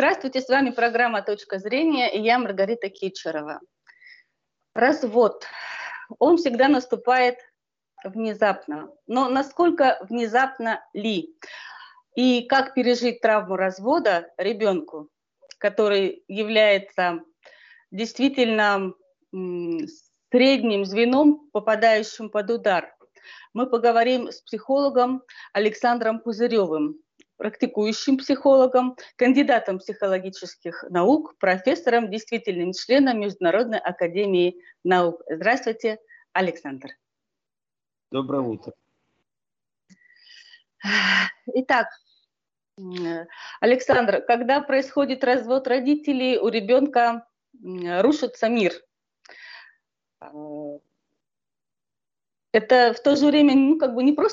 Здравствуйте, с вами программа «Точка зрения» и я Маргарита Кичерова. Развод. Он всегда наступает внезапно. Но насколько внезапно ли? И как пережить травму развода ребенку, который является действительно средним звеном, попадающим под удар. Мы поговорим с психологом Александром Пузыревым, практикующим психологом, кандидатом психологических наук, профессором, действительным членом Международной академии наук. Здравствуйте, Александр. Доброе утро. Итак, Александр, когда происходит развод родителей, у ребенка рушится мир. Это в то же время ну, как бы не просто